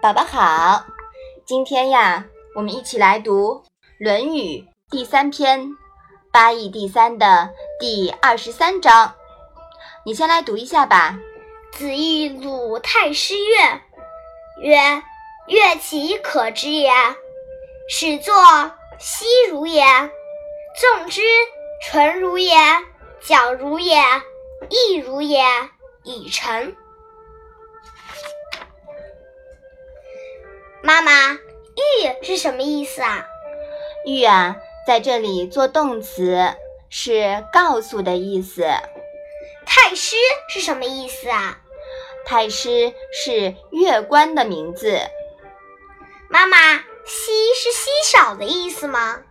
宝宝好，今天呀，我们一起来读《论语》第三篇“八义第三”的第二十三章。你先来读一下吧。子欲鲁太师乐，曰：“乐其可知也。始作西如也，纵之纯如也，矫如也，亦如也，以成。”妈妈，玉是什么意思啊？玉啊，在这里做动词，是告诉的意思。太师是什么意思啊？太师是乐官的名字。妈妈，稀是稀少的意思吗？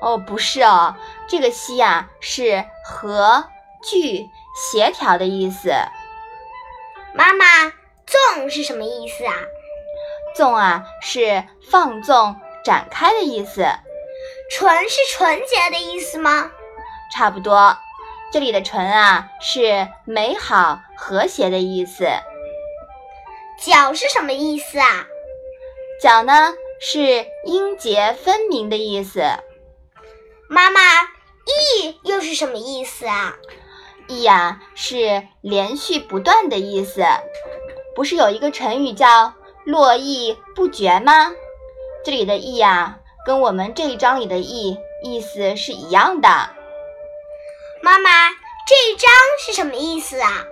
哦，不是哦，这个稀啊是和聚协调的意思。妈妈，纵是什么意思啊？纵啊，是放纵、展开的意思。纯是纯洁的意思吗？差不多。这里的纯啊，是美好、和谐的意思。皎是什么意思啊？皎呢，是音节分明的意思。妈妈，意又是什么意思啊？意呀，是连续不断的意思。不是有一个成语叫？络绎不绝吗？这里的“绎”呀，跟我们这一章里的“绎”意思是一样的。妈妈，这一章是什么意思啊？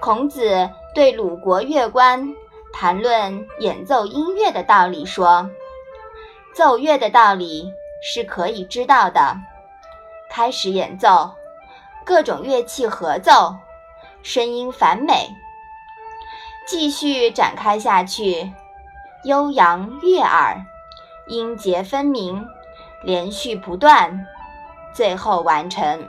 孔子对鲁国乐官谈论演奏音乐的道理，说：“奏乐的道理是可以知道的。开始演奏，各种乐器合奏，声音繁美。”继续展开下去，悠扬悦耳，音节分明，连续不断，最后完成。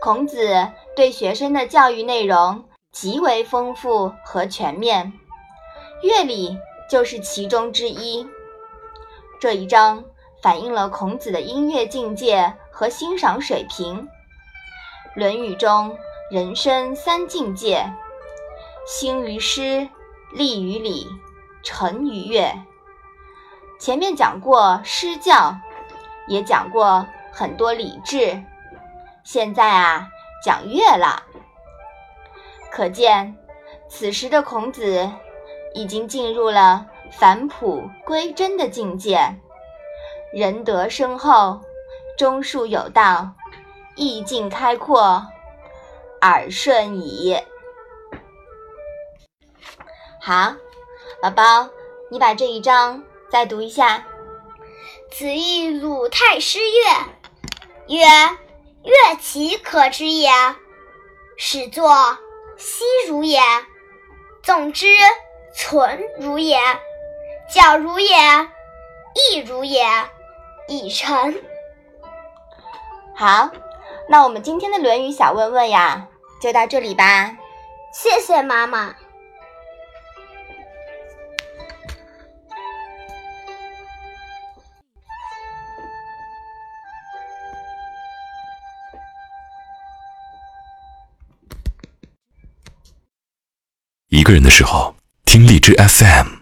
孔子对学生的教育内容极为丰富和全面，乐理就是其中之一。这一章反映了孔子的音乐境界和欣赏水平，《论语》中。人生三境界：兴于诗，立于礼，成于乐。前面讲过诗教，也讲过很多礼制，现在啊讲乐了。可见，此时的孔子已经进入了返璞归真的境界，仁德深厚，忠恕有道，意境开阔。耳顺矣。好，宝宝，你把这一章再读一下。子欲鲁太师乐，曰：“乐其可知也。始作西如也，纵之存如也，矫如也，亦如也，以成。”好，那我们今天的《论语》小问问呀。就到这里吧，谢谢妈妈。个人的时候，听荔枝 FM。